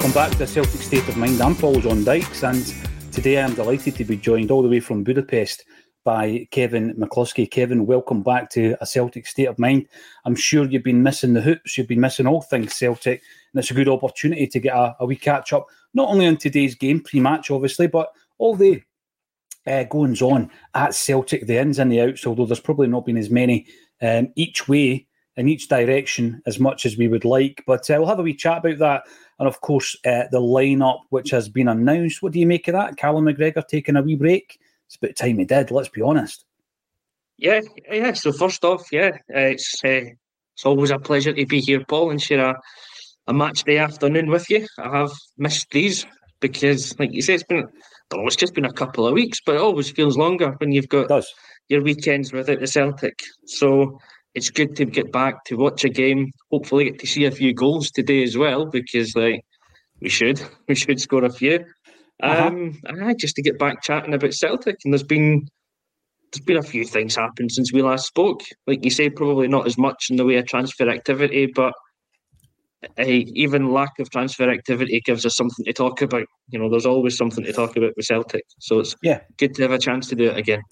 Welcome back to the Celtic State of Mind. I'm Paul John Dykes, and today I'm delighted to be joined all the way from Budapest by Kevin McCluskey. Kevin, welcome back to a Celtic State of Mind. I'm sure you've been missing the hoops, you've been missing all things Celtic, and it's a good opportunity to get a, a wee catch up, not only on today's game, pre match, obviously, but all the uh, goings on at Celtic, the ins and the outs, although there's probably not been as many um, each way in each direction as much as we would like. But uh, we'll have a wee chat about that. And of course, uh, the lineup which has been announced. What do you make of that? Callum McGregor taking a wee break. It's about time he did. Let's be honest. Yeah, yeah. So first off, yeah, uh, it's uh, it's always a pleasure to be here, Paul, and share a, a match day afternoon with you. I have missed these because, like you say, it's been well, it's just been a couple of weeks, but it always feels longer when you've got your weekends without the Celtic. So it's good to get back to watch a game. Hopefully, get to see a few goals today as well because like we should, we should score a few. Uh-huh. Um, and just to get back chatting about Celtic, and there's been there's been a few things happened since we last spoke. Like you say, probably not as much in the way of transfer activity, but uh, even lack of transfer activity gives us something to talk about. You know, there's always something to talk about with Celtic, so it's yeah good to have a chance to do it again.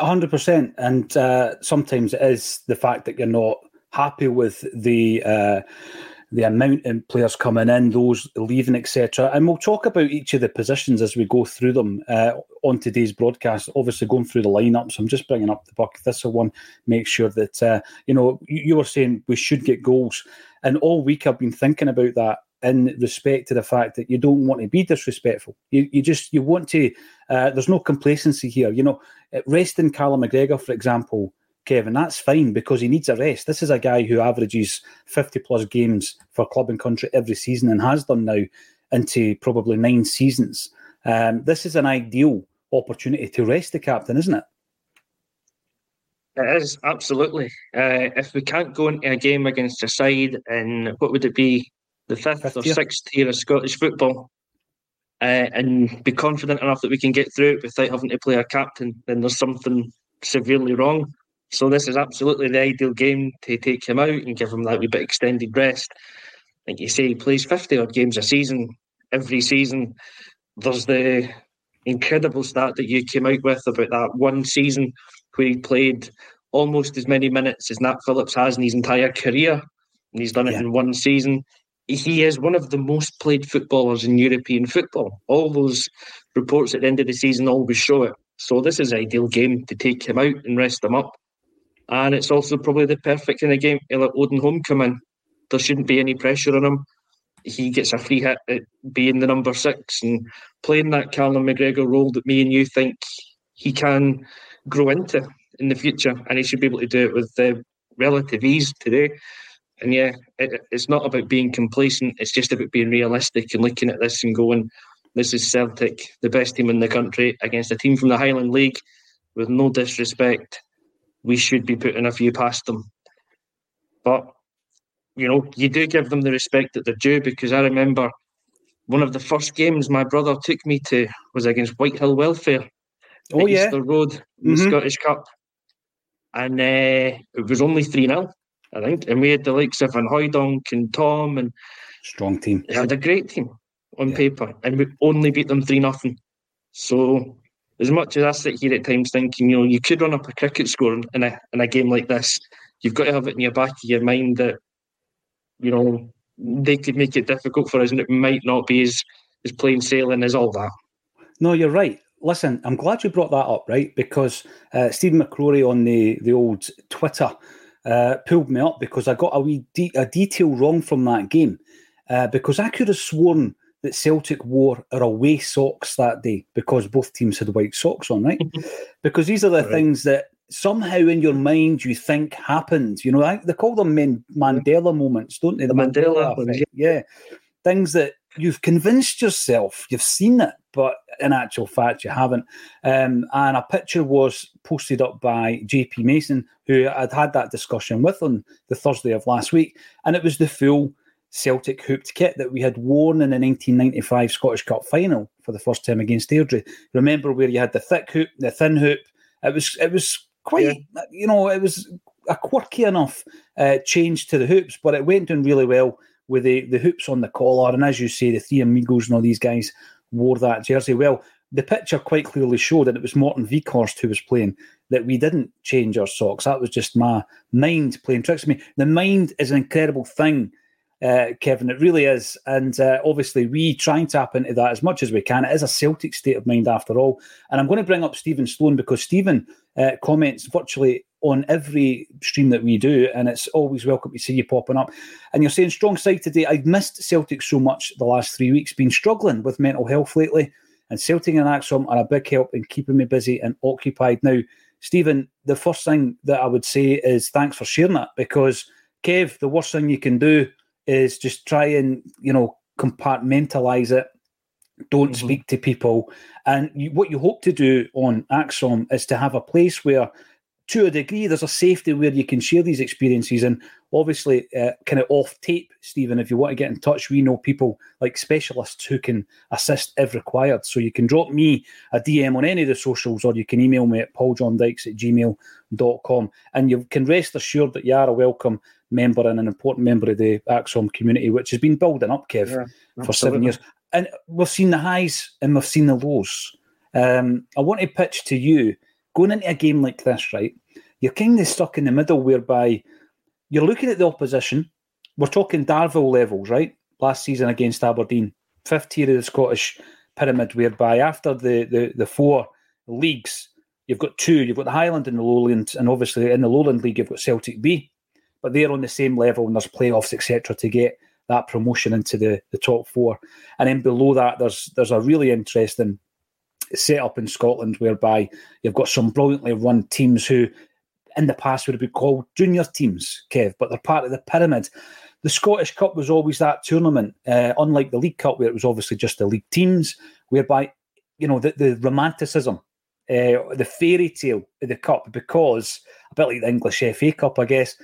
hundred percent. And uh, sometimes it is the fact that you're not happy with the uh, the amount of players coming in, those leaving, etc. And we'll talk about each of the positions as we go through them uh, on today's broadcast. Obviously, going through the lineups, I'm just bringing up the Buck Thistle one. Make sure that uh, you know you, you were saying we should get goals, and all week I've been thinking about that in respect to the fact that you don't want to be disrespectful. You, you just you want to. Uh, there's no complacency here. You know, resting Callum McGregor, for example, Kevin, that's fine because he needs a rest. This is a guy who averages 50 plus games for club and country every season and has done now into probably nine seasons. Um, this is an ideal opportunity to rest the captain, isn't it? It is absolutely. Uh, if we can't go into a game against a side in what would it be, the fifth, Fifth or year. sixth tier of Scottish football, uh, and be confident enough that we can get through it without having to play a captain, then there's something severely wrong. So this is absolutely the ideal game to take him out and give him that wee bit extended rest. Like you say, he plays fifty odd games a season. Every season, there's the incredible stat that you came out with about that one season where he played almost as many minutes as Nat Phillips has in his entire career, and he's done it Yeah. in one season. He is one of the most played footballers in European football. All those reports at the end of the season always show it. So this is an ideal game to take him out and rest him up. And it's also probably the perfect kind of game to let Odin Holm come in. There shouldn't be any pressure on him. he gets a free hit at being the number six and playing that Callum McGregor role that me and you think he can grow into in the future, and he should be able to do it with uh, relative ease today. And yeah, it, it's not about being complacent. It's just about being realistic and looking at this and going, "This is Celtic, the best team in the country, against a team from the Highland League." With no disrespect, we should be putting a few past them. But you know, you do give them the respect that they're due because I remember one of the first games my brother took me to was against Whitehill Welfare. Oh yeah, Easter Road, mm-hmm. the Scottish Cup, and uh, it was only three 0 I think, and we had the likes of Van Hooijdonk and Thom, and strong team. They had a great team on yeah. paper, and we only beat them three nothing. So, as much as I sit here at times thinking, you know, you could run up a cricket score in a in a game like this, you've got to have it in your back of your mind that you know, they could make it difficult for us and it might not be as, as plain sailing as all that. No, you're right. Listen, I'm glad you brought that up, right? Because uh, Stephen McCrory on the, the old Twitter uh, pulled me up because I got a wee de- a detail wrong from that game. Uh, because I could have sworn that Celtic wore our away socks that day because both teams had white socks on, right? because these are the right. things that somehow in your mind you think happened. You know, I, they call them Mandela moments, don't they? The, the Mandela, Mandela yeah. Things that you've convinced yourself you've seen it, but in actual fact you haven't. Um, and a picture was posted up by JP Mason, who I'd had that discussion with on the Thursday of last week, and it was the full Celtic hooped kit that we had worn in the 1995 Scottish Cup final for the first time against Airdrie. Remember where you had the thick hoop, the thin hoop. It was it was quite, yeah. you know, it was a quirky enough uh, change to the hoops, but it went down really well with the, the hoops on the collar. And as you say, the three amigos and all these guys wore that jersey. Well, the picture quite clearly showed that it was Morten Wieghorst who was playing, that we didn't change our socks. That was just my mind playing tricks on me. The mind is an incredible thing uh, Kevin. It really is. And uh, obviously, we try and tap into that as much as we can. It is a Celtic state of mind after all. And I'm going to bring up Stephen Sloan because Stephen uh, comments virtually on every stream that we do, and it's always welcome to see you popping up. And you're saying strong side today. I've missed Celtic so much the last three weeks, been struggling with mental health lately, and Celtic and ACSOM are a big help in keeping me busy and occupied. Now, Stephen, the first thing that I would say is thanks for sharing that because Kev, the worst thing you can do is just try and you know compartmentalize it don't mm-hmm. speak to people and you, what you hope to do on ACSOM is to have a place where to a degree there's a safety where you can share these experiences and obviously uh, kind of off tape stephen if you want to get in touch. We know people like specialists who can assist if required. So you can drop me a dm on any of the socials or you can email me at pauljohndykes at gmail.com and you can rest assured that you are a welcome member and an important member of the ACSOM community, which has been building up, Kev, yeah, for seven years. And we've seen the highs and we've seen the lows. Um, I want to pitch to you going into a game like this, right? You're kind of stuck in the middle whereby you're looking at the opposition. We're talking Darvel levels, right? Last season against Aberdeen, fifth tier of the Scottish pyramid, whereby after the, the, the four leagues, you've got two. You've got the Highland and the Lowland, and obviously in the Lowland League, you've got Celtic B but they're on the same level and there's playoffs, etc., to get that promotion into the, the top four. And then below that, there's there's a really interesting setup in Scotland whereby you've got some brilliantly run teams who in the past would have been called junior teams, Kev, but they're part of the pyramid. The Scottish Cup was always that tournament, uh, unlike the League Cup, where it was obviously just the league teams, whereby, you know, the, the romanticism, uh, the fairy tale of the Cup, because a bit like the English FA Cup, I guess,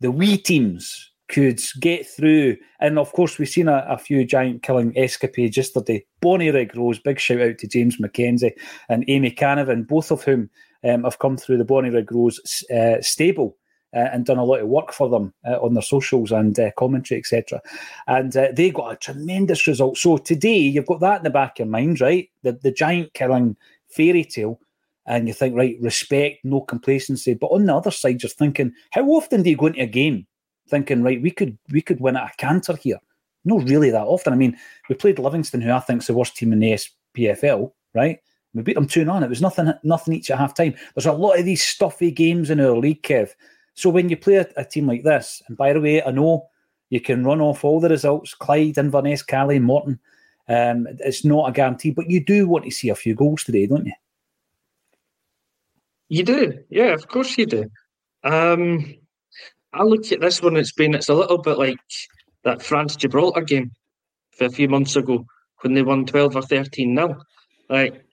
the wee teams could get through. And of course, we've seen a, a few giant killing escapades yesterday. Bonnyrigg Rose, big shout out to James McKenzie and Amy Canavan, both of whom um, have come through the Bonnyrigg Rose uh, stable. Uh, and done a lot of work for them uh, on their socials and uh, commentary, etc. And uh, they got a tremendous result. So today you've got that in the back of your mind, right? The the giant killing fairy tale and you think, right, respect, no complacency. But on the other side, you're thinking, how often do you go into a game thinking, right, we could we could win at a canter here? Not really that often. I mean, we played Livingston, who I think is the worst team in the SPFL, right? We beat them 2 0. It was nothing nothing each at half time. There's a lot of these stuffy games in our league, Kev. So when you play a, a team like this, and by the way, I know You can run off all the results Clyde, Inverness, Caley, Morton. Um, it's not a guarantee, but you do want to see a few goals today, don't you? You do, yeah, of course you do. Um, I look at this one. It's been it's a little bit like that France Gibraltar game for a few months ago when they won twelve or thirteen nil. Like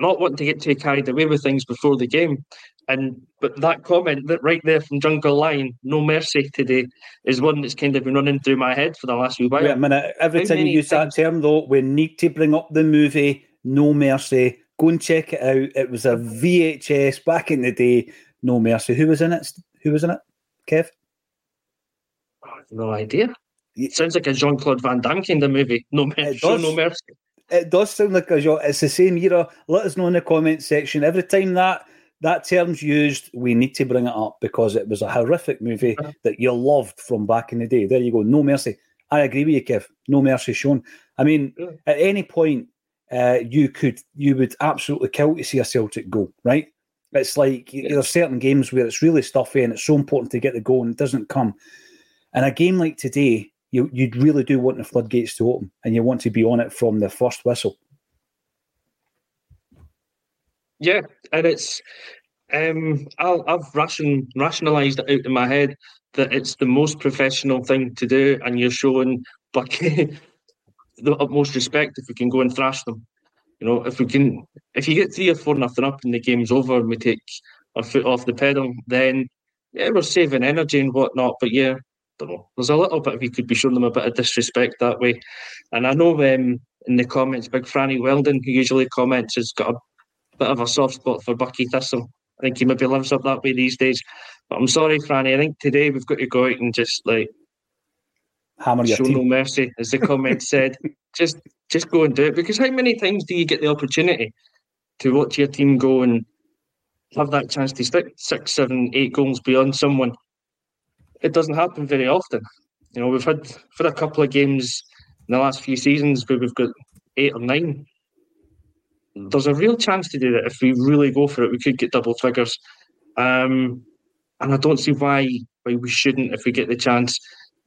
not wanting to get too carried away with things before the game, and but that comment that right there from Jungle Lion, no mercy today, is one that's kind of been running through my head for the last few while. Wait a minute. Every How time you many use that term, though, we need to bring up the movie No Mercy. Go and check it out. It was a VHS back in the day. No Mercy. Who was in it? Who was in it? Kev? I have no idea. It sounds like a Jean Claude Van Damme kind of movie. No mercy. No mercy. It does sound like a genre. It's the same era. Let us know in the comment section. Every time that that term's used, we need to bring it up because it was a horrific movie that you loved from back in the day. There you go. No mercy. I agree with you, Kev. No mercy shown. I mean, at any point, uh, you could, you would absolutely kill to see a Celtic goal, right? It's like there are certain games where it's really stuffy and it's so important to get the goal and it doesn't come. And a game like today, you you really do want the floodgates to open and you want to be on it from the first whistle. Yeah, and it's um, I'll, I've ration, rationalised it out in my head that it's the most professional thing to do, and you're showing Buckie the utmost respect if we can go and thrash them. You know, if we can, if you get three or four nothing up and the game's over and we take our foot off the pedal, then yeah, we're saving energy and whatnot. But yeah, don't know. There's a little bit you could be showing them a bit of disrespect that way. And I know um, in the comments, Big Franny Weldon, who usually comments, has got a bit of a soft spot for Buckie Thistle. I think he maybe lives up that way these days. But I'm sorry, Franny. I think today we've got to go out and just like Hammer your show team. no mercy, as the comment said. Just just go and do it. Because how many times do you get the opportunity to watch your team go and have that chance to stick six, seven, eight goals beyond someone? It doesn't happen very often. You know, we've had we've a couple of games in the last few seasons where we've got eight or nine. There's a real chance to do that if we really go for it. We could get double figures, um, and I don't see why why we shouldn't if we get the chance.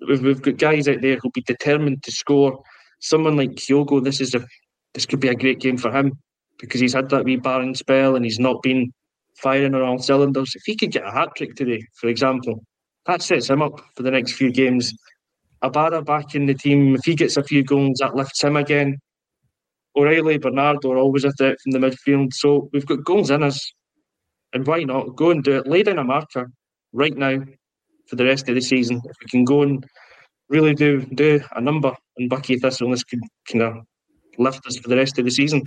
We've, we've got guys out there who'll be determined to score. Someone like Kyogo, this is a this could be a great game for him because he's had that wee barren spell and he's not been firing on all cylinders. If he could get a hat trick today, for example, that sets him up for the next few games. Abada back in the team, if he gets a few goals, that lifts him again. O'Riley, Bernardo are always a threat from the midfield. So we've got goals in us. And why not? Go and do it. Lay down a marker right now for the rest of the season. If we can go and really do do a number on Buckie Thistle, this could kind of lift us for the rest of the season.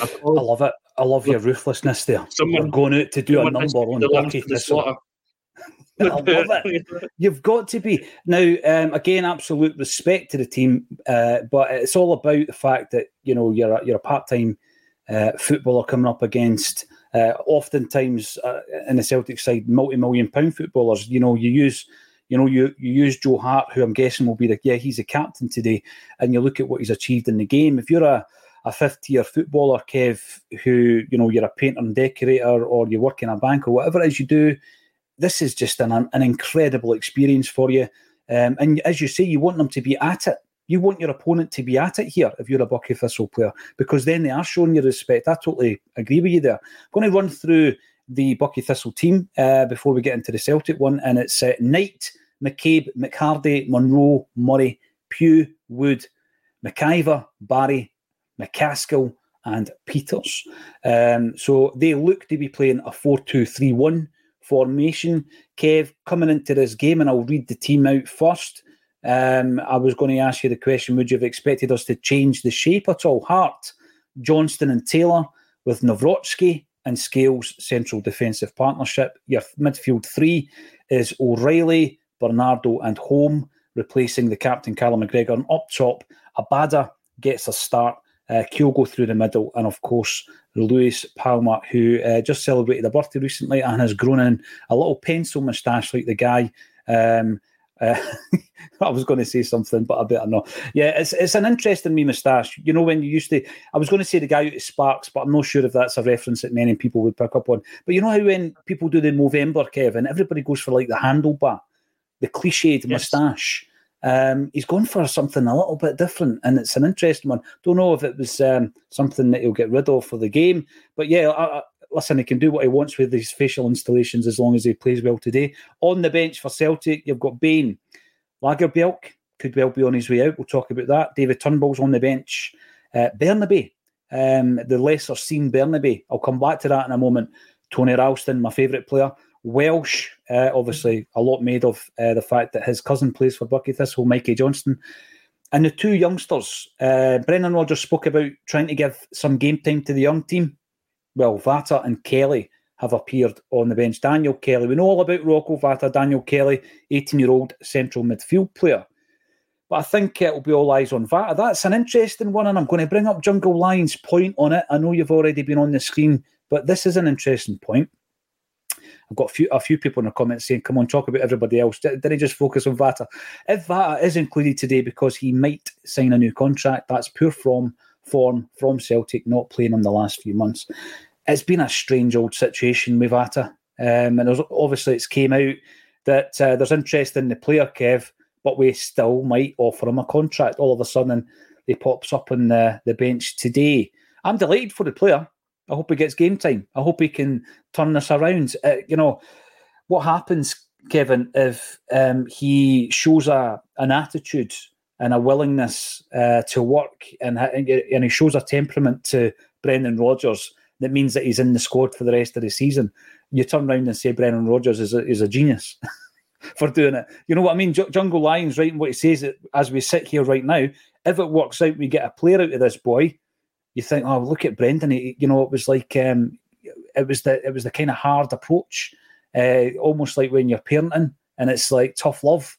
I love it. I love your ruthlessness there. Someone- You're going out to do a number on Buckie Thistle. I love it. You've got to be now. Um, again, absolute respect to the team, uh, but it's all about the fact that you know you're a, you're a part time uh, footballer coming up against. Uh, oftentimes uh, in the Celtic side, multi million pound footballers. You know, you use. You know, you, you use Joe Hart, who I'm guessing will be the yeah, he's the captain today, and you look at what he's achieved in the game. If you're a a fifth tier footballer, Kev, who you know you're a painter and decorator, or you work in a bank, or whatever it is you do, this is just an an incredible experience for you. Um, and as you say, you want them to be at it. You want your opponent to be at it here if you're a Buckie Thistle player, because then they are showing you respect. I totally agree with you there. I'm going to run through the Buckie Thistle team uh, before we get into the Celtic one, and it's uh, Knight, McCabe, McHardy, Monroe, Murray, Pugh, Wood, McIver, Barry, McCaskill, and Peters. Um, so they look to be playing a 4 2 3 1 formation. Kev, coming into this game, and I'll read the team out first. Um, I was going to ask you the question Would you have expected us to change the shape at all? Hart, Johnston, and Taylor with Nawrocki and Scales central defensive partnership. Your midfield three is O'Riley, Bernardo, and Holm, replacing the captain Callum McGregor. And up top, Abada gets a start. Uh, Kyogo through the middle, and of course Luis Palma, who uh, just celebrated a birthday recently and has grown in a little pencil moustache like the guy. Um, uh, I was going to say something, but I better not. Yeah, it's it's an interesting me moustache. You know, when you used to, I was going to say the guy out of Sparks, but I'm not sure if that's a reference that many people would pick up on. But you know how when people do the Movember, Kevin, everybody goes for like the handlebar, the cliched moustache. Um, he's going for something a little bit different, and it's an interesting one. Don't know if it was um, something that he'll get rid of for the game, but yeah, I, listen, he can do what he wants with these facial installations as long as he plays well today. On the bench for Celtic, you've got Bain, Lagerbielke could well be on his way out. We'll talk about that. David Turnbull's on the bench. Uh, Bernabei, um, the lesser seen Bernabei. I'll come back to that in a moment. Tony Ralston, my favourite player. Welsh, uh, obviously, a lot made of uh, the fact that his cousin plays for Buckie Thistle, Mikey Johnston. And the two youngsters, uh, Brendan Rodgers spoke about trying to give some game time to the young team. Well, Vata and Kelly have appeared on the bench. Daniel Kelly, we know all about Rocco Vata. Daniel Kelly, 18 year old central midfield player. But I think it will be all eyes on Vata. That's an interesting one, and I'm going to bring up Jungle Lion's point on it. I know you've already been on the screen, but this is an interesting point. I've got a few, a few people in the comments saying, come on, talk about everybody else. Did, did he just focus on Vata? If Vata is included today because he might sign a new contract, that's poor from form from Celtic, not playing on the last few months. It's been a strange old situation with Vata. Um, and obviously it's came out that uh, there's interest in the player, Kev, but we still might offer him a contract. All of a sudden, he pops up on the, the bench today. I'm delighted for the player. I hope he gets game time. I hope he can turn this around. Uh, you know, what happens, Kevin, if um, he shows a an attitude and a willingness uh, to work and, and he shows a temperament to Brendan Rodgers that means that he's in the squad for the rest of the season. You turn around and say Brendan Rodgers is a, is a genius for doing it. You know what I mean? J- Jungle Lions writing what he says as we sit here right now. If it works out, we get a player out of this boy you think, oh, look at Brendan. He, you know, it was like um, it was the it was the kind of hard approach, uh, almost like when you're parenting, and it's like tough love.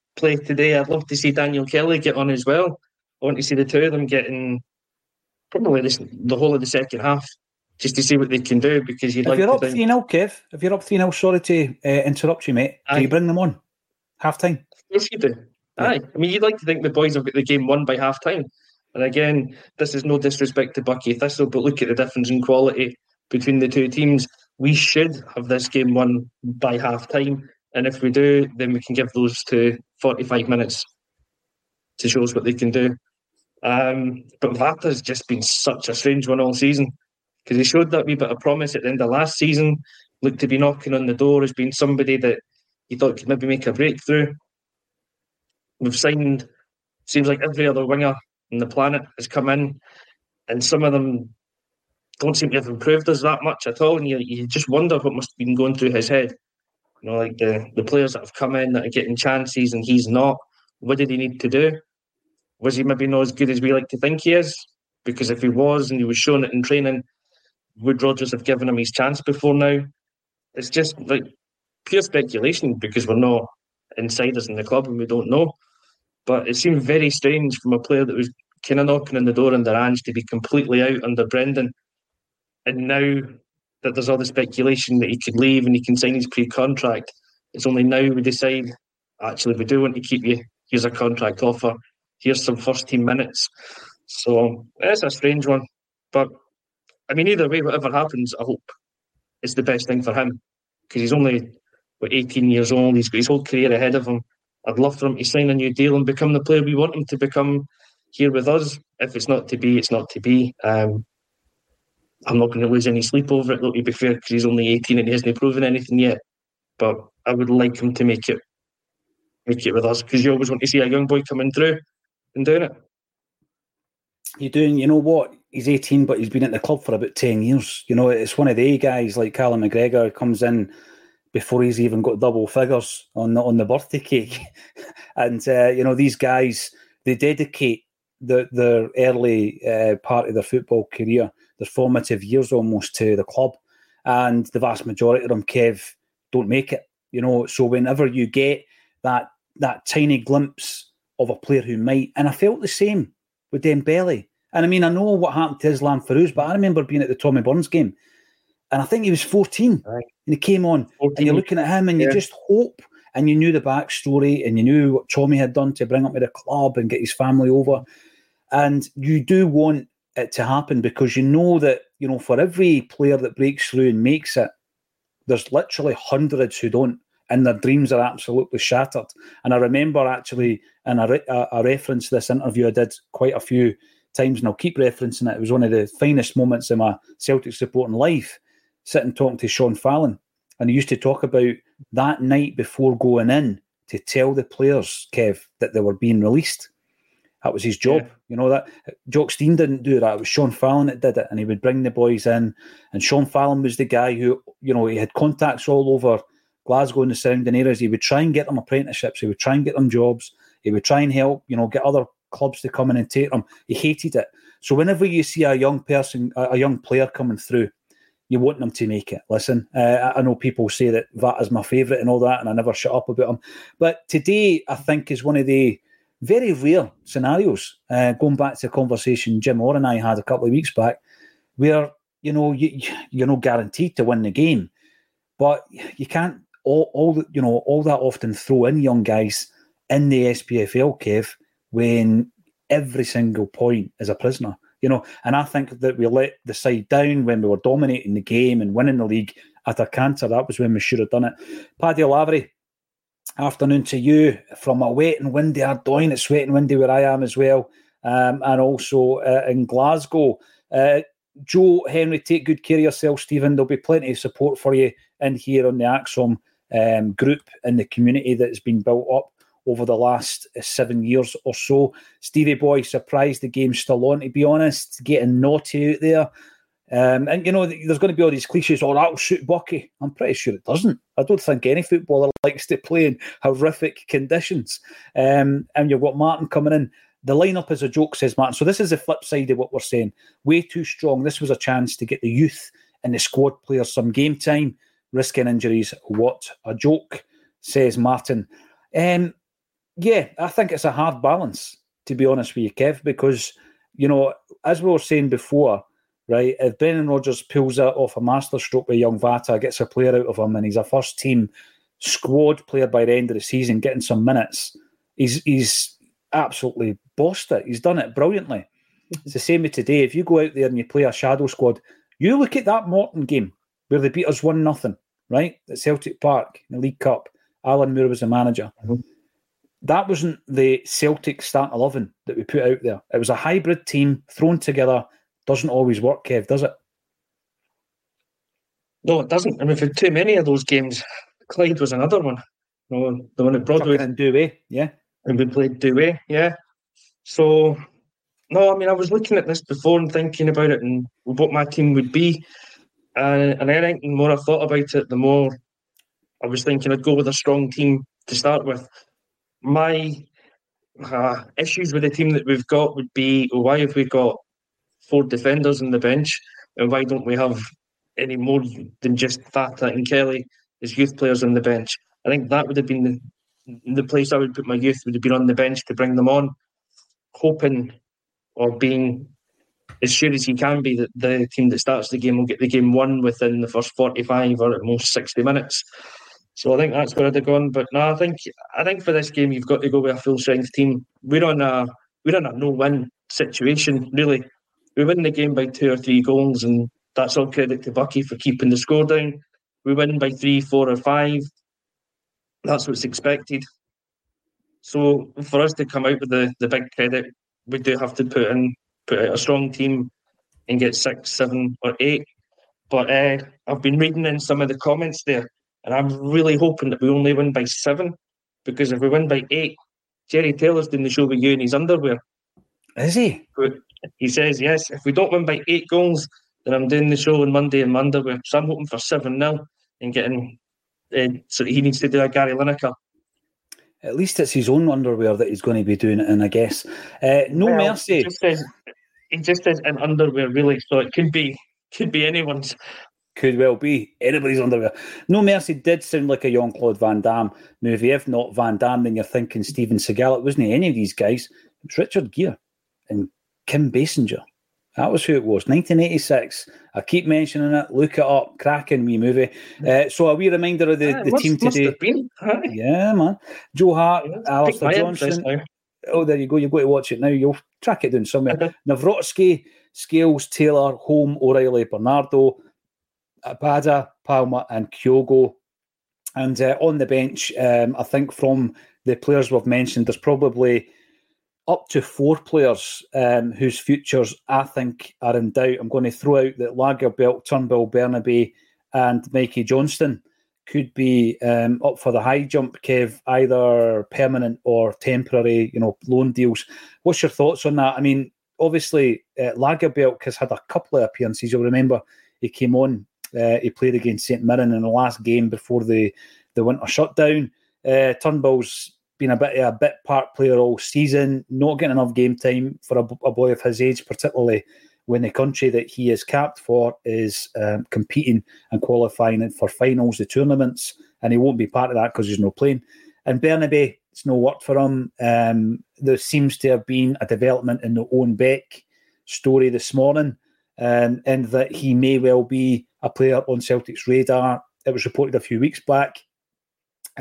play today. I'd love to see Daniel Kelly get on as well. I want to see the two of them getting probably this, the whole of the second half just to see what they can do because you'd if like you're to up think, 3 0, Kev, if you're up 3 0, sorry to uh, interrupt you, mate. Do Aye. you bring them on? Half time? Yes, you do. Aye. I mean, you'd like to think the boys have got the game won by half time. And again, this is no disrespect to Buckie Thistle, but look at the difference in quality between the two teams. We should have this game won by half time. And if we do, then we can give those two 45 minutes to show us what they can do. Um, but Vata's just been such a strange one all season because he showed that wee bit of promise at the end of last season, looked to be knocking on the door as being somebody that he thought could maybe make a breakthrough. We've signed, seems like every other winger on the planet has come in, and some of them don't seem to have improved us that much at all. And you, you just wonder what must have been going through his head. You know, like the, the players that have come in that are getting chances and he's not. What did he need to do? Was he maybe not as good as we like to think he is? Because if he was and he was showing it in training, would Rodgers have given him his chance before now? It's just like pure speculation because we're not insiders in the club and we don't know. But it seemed very strange from a player that was kind of knocking on the door under Ange to be completely out under Brendan. And now that there's all the speculation that he could leave and he can sign his pre contract, it's only now we decide actually we do want to keep you. Here's a contract offer. Here's some first team minutes. So it's a strange one. But I mean, either way, whatever happens, I hope it's the best thing for him because he's only what 18 years old. He's got his whole career ahead of him. I'd love for him to sign a new deal and become the player we want him to become here with us. If it's not to be, it's not to be. Um, I'm not going to lose any sleep over it, though, to be fair, because he's only 18 and he hasn't proven anything yet. But I would like him to make it make it with us because you always want to see a young boy coming through and doing it. You're doing, you know what? He's 18, but he's been at the club for about 10 years. You know, it's one of the guys like Callum McGregor comes in before he's even got double figures on the, on the birthday cake. and, uh, you know, these guys, they dedicate the, their early uh, part of their football career, their formative years almost to the club. And the vast majority of them, Kev, don't make it. You know, so whenever you get that that tiny glimpse of a player who might, and I felt the same with Dembele. And I mean, I know what happened to Islam Feruz, but I remember being at the Tommy Burns game, and I think he was 14, right. and he came on, 14. and you're looking at him, and yeah. you just hope, and you knew the backstory, and you knew what Tommy had done to bring up with the club and get his family over, and you do want it to happen because you know that you know for every player that breaks through and makes it, there's literally hundreds who don't and their dreams are absolutely shattered. And I remember actually, and I, re- I referenced this interview I did quite a few times, and I'll keep referencing it. It was one of the finest moments in my Celtic supporting life, sitting talking to Sean Fallon. And he used to talk about that night before going in to tell the players, Kev, that they were being released. That was his job. Yeah. You know that Jock Stein didn't do that. It was Sean Fallon that did it, and he would bring the boys in. And Sean Fallon was the guy who, you know, he had contacts all over Glasgow and the surrounding areas. He would try and get them apprenticeships. He would try and get them jobs. He would try and help, you know, get other clubs to come in and take them. He hated it. So whenever you see a young person, a young player coming through, you want them to make it. Listen, uh, I know people say that that is my favourite and all that, and I never shut up about them. But today, I think, is one of the very rare scenarios. Uh, going back to the conversation Jim Orr and I had a couple of weeks back, where you know you, you're not guaranteed to win the game, but you can't all, all you know, all that often throw in young guys in the SPFL, Kev, when every single point is a prisoner. You know, and I think that we let the side down when we were dominating the game and winning the league at a canter. That was when we should have done it. Paddy Lavery, afternoon to you from a wet and windy Ardoyne. It's wet and windy where I am as well, um, and also uh, in Glasgow. Uh, Joe Henry, take good care of yourself, Stephen. There'll be plenty of support for you in here on the ACSOM um, group and the community that has been built up over the last seven years or so. Stevie Boy, surprised the game's still on, to be honest, getting naughty out there. Um, and you know, there's going to be all these cliches, oh, that'll suit Buckie. I'm pretty sure it doesn't. I don't think any footballer likes to play in horrific conditions. Um, and you've got Martin coming in. The lineup is a joke, says Martin. So this is the flip side of what we're saying. Way too strong. This was a chance to get the youth and the squad players some game time risking injuries. What a joke, says Martin. Um, yeah, I think it's a hard balance, to be honest with you, Kev, because, you know, as we were saying before, right, if Brendan Rodgers pulls out off a master stroke with young Vata, gets a player out of him, and he's a first team squad player by the end of the season, getting some minutes, he's he's absolutely bossed it. He's done it brilliantly. It's the same with today. If you go out there and you play a shadow squad, you look at that Morton game where they beat us 1 nothing, right? At Celtic Park in the League Cup. Alan Moore was the manager. Mm-hmm. That wasn't the Celtic start 11 that we put out there. It was a hybrid team thrown together. Doesn't always work, Kev, does it? No, it doesn't. I mean, for too many of those games, Clyde was another one. You know, the one at Broadwood. And Douay, yeah. And we played Douay, yeah. So, no, I mean, I was looking at this before and thinking about it and what my team would be. Uh, and I think the more I thought about it, the more I was thinking I'd go with a strong team to start with. My uh, issues with the team that we've got would be why have we got four defenders on the bench and why don't we have any more than just Vata and Kelly as youth players on the bench? I think that would have been the, the place I would put my youth would have been on the bench to bring them on, hoping or being as sure as he can be that the team that starts the game will get the game won within the first 45 or at most 60 minutes. So I think that's where I'd have gone. But no, I think I think for this game you've got to go with a full strength team. We're on a we're on a no win situation, really. We win the game by two or three goals, and that's all credit to Buckie for keeping the score down. We win by three, four, or five. That's what's expected. So for us to come out with the, the big credit, we do have to put in put out a strong team and get six, seven, or eight. But uh, I've been reading in some of the comments there, and I'm really hoping that we only win by seven, because if we win by eight, Jerry Taylor's doing the show with you in his underwear. Is he? He says yes. If we don't win by eight goals, then I'm doing the show on Monday in my underwear. So I'm hoping for seven 0 and getting. Uh, so he needs to do a Gary Lineker. At least it's his own underwear that he's going to be doing it in, I guess. Uh, no Well, mercy. He just says, he just says in underwear, really. So it could be could be anyone's. Could well be anybody's underwear. No Mercy did sound like a Jean Claude Van Damme movie. If not Van Damme, then you're thinking Steven Seagal. It wasn't any of these guys. It was Richard Gere and Kim Basinger. That was who it was. 1986. I keep mentioning it. Look it up. Cracking wee movie. Uh, so a wee reminder of the, Ah, the must- team today. have been. Yeah, man. Joe Hart, Piqued Alistair Johnston. Oh, there you go. You've got to watch it now. You'll track it down somewhere. Okay. Nawrocki, Scales, Taylor, Holm, O'Riley, Bernardo, Abada, Palma, and Kyogo. And uh, on the bench, um, I think from the players we've mentioned, there's probably up to four players um, whose futures I think are in doubt. I'm going to throw out that Lagerbelt, Turnbull, Bernabei, and Mikey Johnston could be um, up for the high jump, Kev, either permanent or temporary, you know, loan deals. What's your thoughts on that? I mean, obviously, uh, has had a couple of appearances. You'll remember he came on, uh, he played against St Mirren in the last game before the, the winter shutdown. Uh, Turnbull's been a bit a bit part player all season, not getting enough game time for a, a boy of his age, particularly when the country that he is capped for is um, competing and qualifying for finals, the tournaments, and he won't be part of that because he's no playing. And Bernabei, it's no work for him. Um, there seems to have been a development in the Owen Beck story this morning, um, and that he may well be a player on Celtic's radar. It was reported a few weeks back,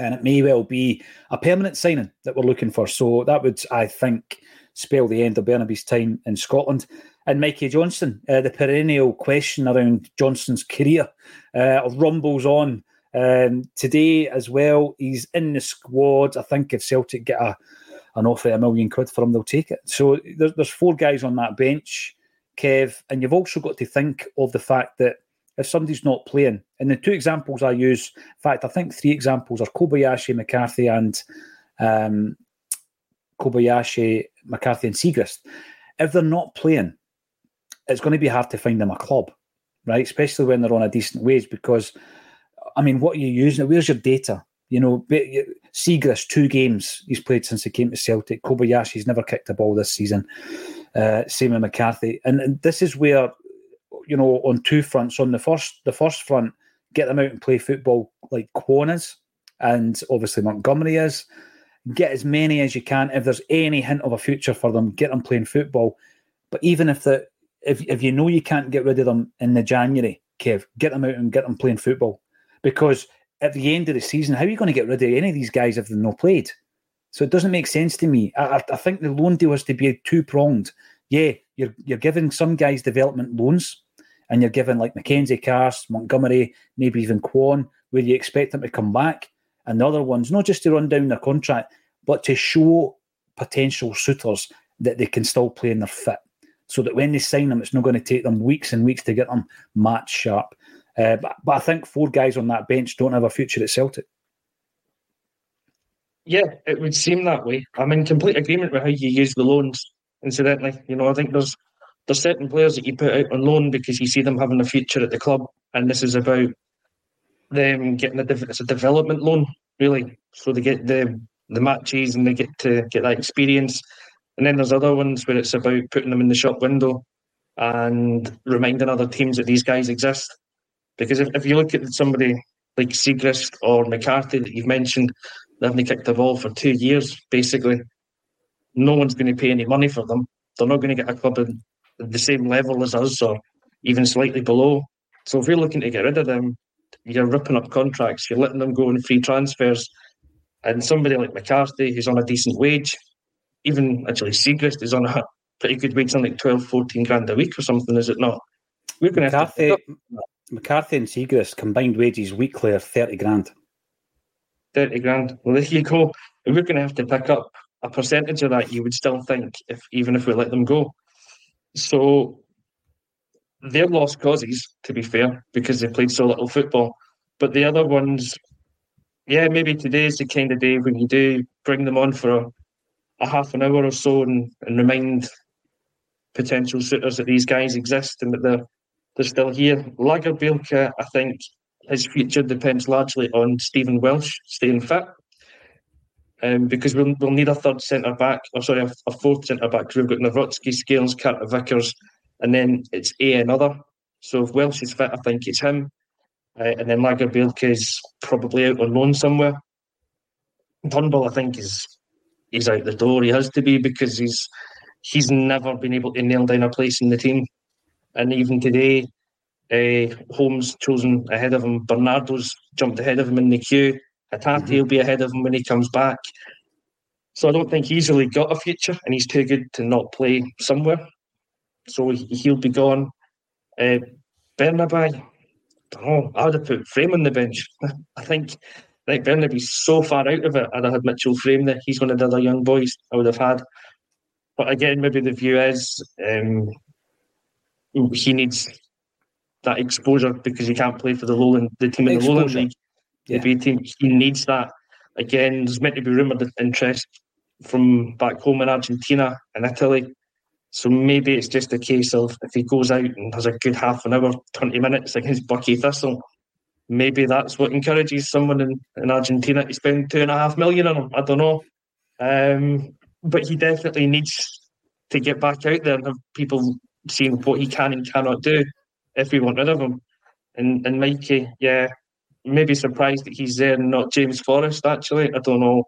and it may well be a permanent signing that we're looking for. So that would, I think, spell the end of Bernabei's time in Scotland. And Mikey Johnston, uh, the perennial question around Johnston's career uh, rumbles on um, today as well. He's in the squad. I think if Celtic get a an offer of a million quid for him, they'll take it. So there's, there's four guys on that bench, Kev, and you've also got to think of the fact that if somebody's not playing, and the two examples I use, in fact, I think three examples are Kobayashi, McCarthy, and um, Kobayashi, McCarthy, and Siegrist. If they're not playing, it's going to be hard to find them a club, right? Especially when they're on a decent wage. Because, I mean, what are you using? Where's your data? You know, Siegrist, two games he's played since he came to Celtic. Kobayashi's never kicked a ball this season. Uh, same with McCarthy, and, and this is where you know on two fronts. On the first, the first front, get them out and play football like Kwon is, and obviously Montgomery is. Get as many as you can. If there's any hint of a future for them, get them playing football. But even if the if if you know you can't get rid of them in the January, Kev, get them out and get them playing football. Because at the end of the season, how are you going to get rid of any of these guys if they've not played? So it doesn't make sense to me. I, I, I think the loan deal has to be two pronged. Yeah, you're you're giving some guys development loans, and you're given like Mackenzie Carse, Montgomery, maybe even Kwon, where you expect them to come back, and the other ones not just to run down their contract, but to show potential suitors that they can still play and they're fit, so that when they sign them, it's not going to take them weeks and weeks to get them match sharp. Uh, but, but I think four guys on that bench don't have a future at Celtic. Yeah, it would seem that way. I'm in complete agreement with how you use the loans. Incidentally, you know, I think there's there's certain players that you put out on loan because you see them having a future at the club, and this is about them getting a dev- it's a development loan, really. So they get the the matches and they get to get that experience. And then there's other ones where it's about putting them in the shop window and reminding other teams that these guys exist. Because if, if you look at somebody like Siegrist or McCarthy that you've mentioned, they haven't kicked the ball for two years, basically. No one's going to pay any money for them. They're not going to get a club at the same level as us or even slightly below. So if you're looking to get rid of them, you're ripping up contracts, you're letting them go in free transfers. And somebody like McCarthy, who's on a decent wage, even actually Siegrist is on a pretty good wage, something like 12, 14 grand a week or something, is it not? We're going to have to McCarthy, McCarthy and Siegrist combined wages weekly are 30 grand. 30 grand. Well, there you go. We're going to have to pick up a percentage of that, you would still think, if even if we let them go. So they're lost causes, to be fair, because they played so little football. But the other ones, yeah, maybe today's the kind of day when you do bring them on for a, a half an hour or so and, and remind potential suitors that these guys exist and that they're they're still here. Lagerbielke, I think, his future depends largely on Stephen Welsh staying fit. Um, because we'll, we'll need a third centre back, or sorry, a, a fourth centre back. Because we've got Nawrocki, Scales, Carter Vickers, and then it's A another. So if Welsh is fit, I think it's him. Uh, and then Lagerbielke is probably out on loan somewhere. Turnbull, I think, is he's out the door. He has to be because he's he's never been able to nail down a place in the team. And even today, uh, Holm's chosen ahead of him. Bernardo's jumped ahead of him in the queue. Hatate mm-hmm. will be ahead of him when he comes back. So I don't think he's really got a future, and he's too good to not play somewhere. So he'll be gone. Uh, Bernabei, oh, I would have put Frame on the bench. I think I think Bernabei's so far out of it. I'd have had Mitchell Frame there. He's one of the other young boys I would have had. But again, maybe the view is um, he needs that exposure because he can't play for the Lowland, the team in the Lowland League. Yeah. The B team, he needs that. Again, there's meant to be rumoured interest from back home in Argentina and Italy. So maybe it's just a case of if he goes out and has a good half an hour, 20 minutes against Buckie Thistle, maybe that's what encourages someone in, in Argentina to spend two and a half million on him. I don't know. Um, but he definitely needs to get back out there and have people seeing what he can and cannot do if we want rid of him. And and Mikey, yeah, maybe surprised that he's there not James Forrest, actually. I don't know.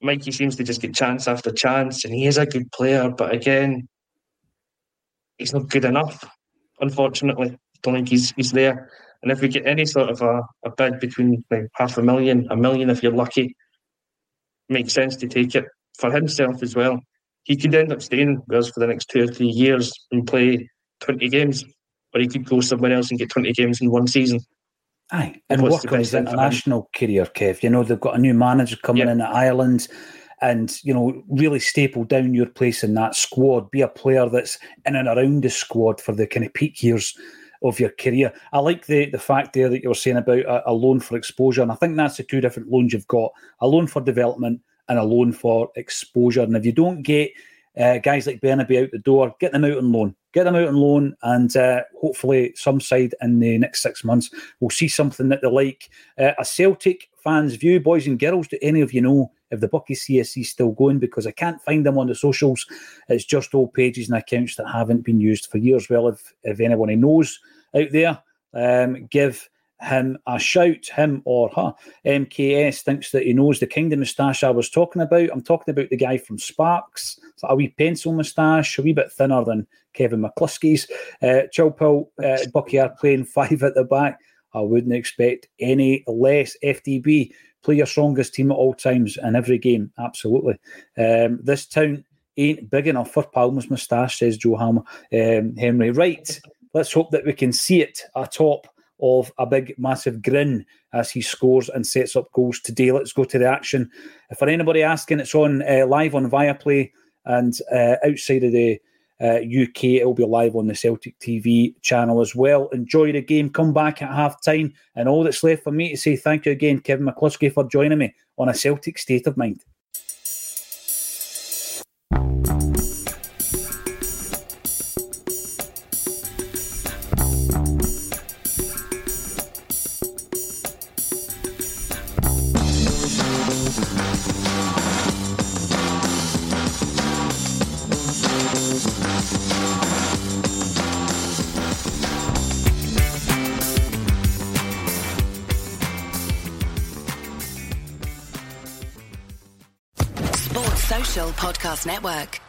Mikey seems to just get chance after chance, and he is a good player, but again, he's not good enough, unfortunately. I Don't think he's he's there. And if we get any sort of a, a bid between like half a million, a million if you're lucky, makes sense to take it for himself as well. He could end up staying with us for the next two or three years and play 20 games, or he could go somewhere else and get 20 games in one season. Aye, and work on his international career, Kev. You know, they've got a new manager coming in at Ireland and, you know, really staple down your place in that squad. Be a player that's in and around the squad for the kind of peak years of your career. I like the the fact there that you were saying about a, a loan for exposure, and I think that's the two different loans you've got: a loan for development and a loan for exposure. And if you don't get uh, guys like Bernabei out the door, get them out on loan. Get them out on loan, and uh, hopefully, some side in the next six months will see something that they like. Uh, a Celtic fans' view, boys and girls. Do any of you know if the Buckie CSC is still going? Because I can't find them on the socials. It's just old pages and accounts that haven't been used for years. Well, if if anyone knows out there, um, give him a shout, him or her. MKS thinks that he knows the kind of moustache I was talking about. I'm talking about the guy from Sparks. It's a wee pencil moustache, a wee bit thinner than Kevin McCluskey's. Uh, Chilpill, uh, Buckie are playing five at the back. I wouldn't expect any less. FDB, play your strongest team at all times in every game. Absolutely. Um, this town ain't big enough for Palma's moustache, says Joe Hammer. Um, Henry. Right. Let's hope that we can see it atop of a big, massive grin as he scores and sets up goals today. Let's go to the action. For anybody asking, it's on uh, live on Viaplay and uh, outside of the uh, UK, it'll be live on the Celtic TV channel as well. Enjoy the game. Come back at half time. And all that's left for me to say thank you again, Kevin McCluskey, for joining me on a Celtic state of mind. Network.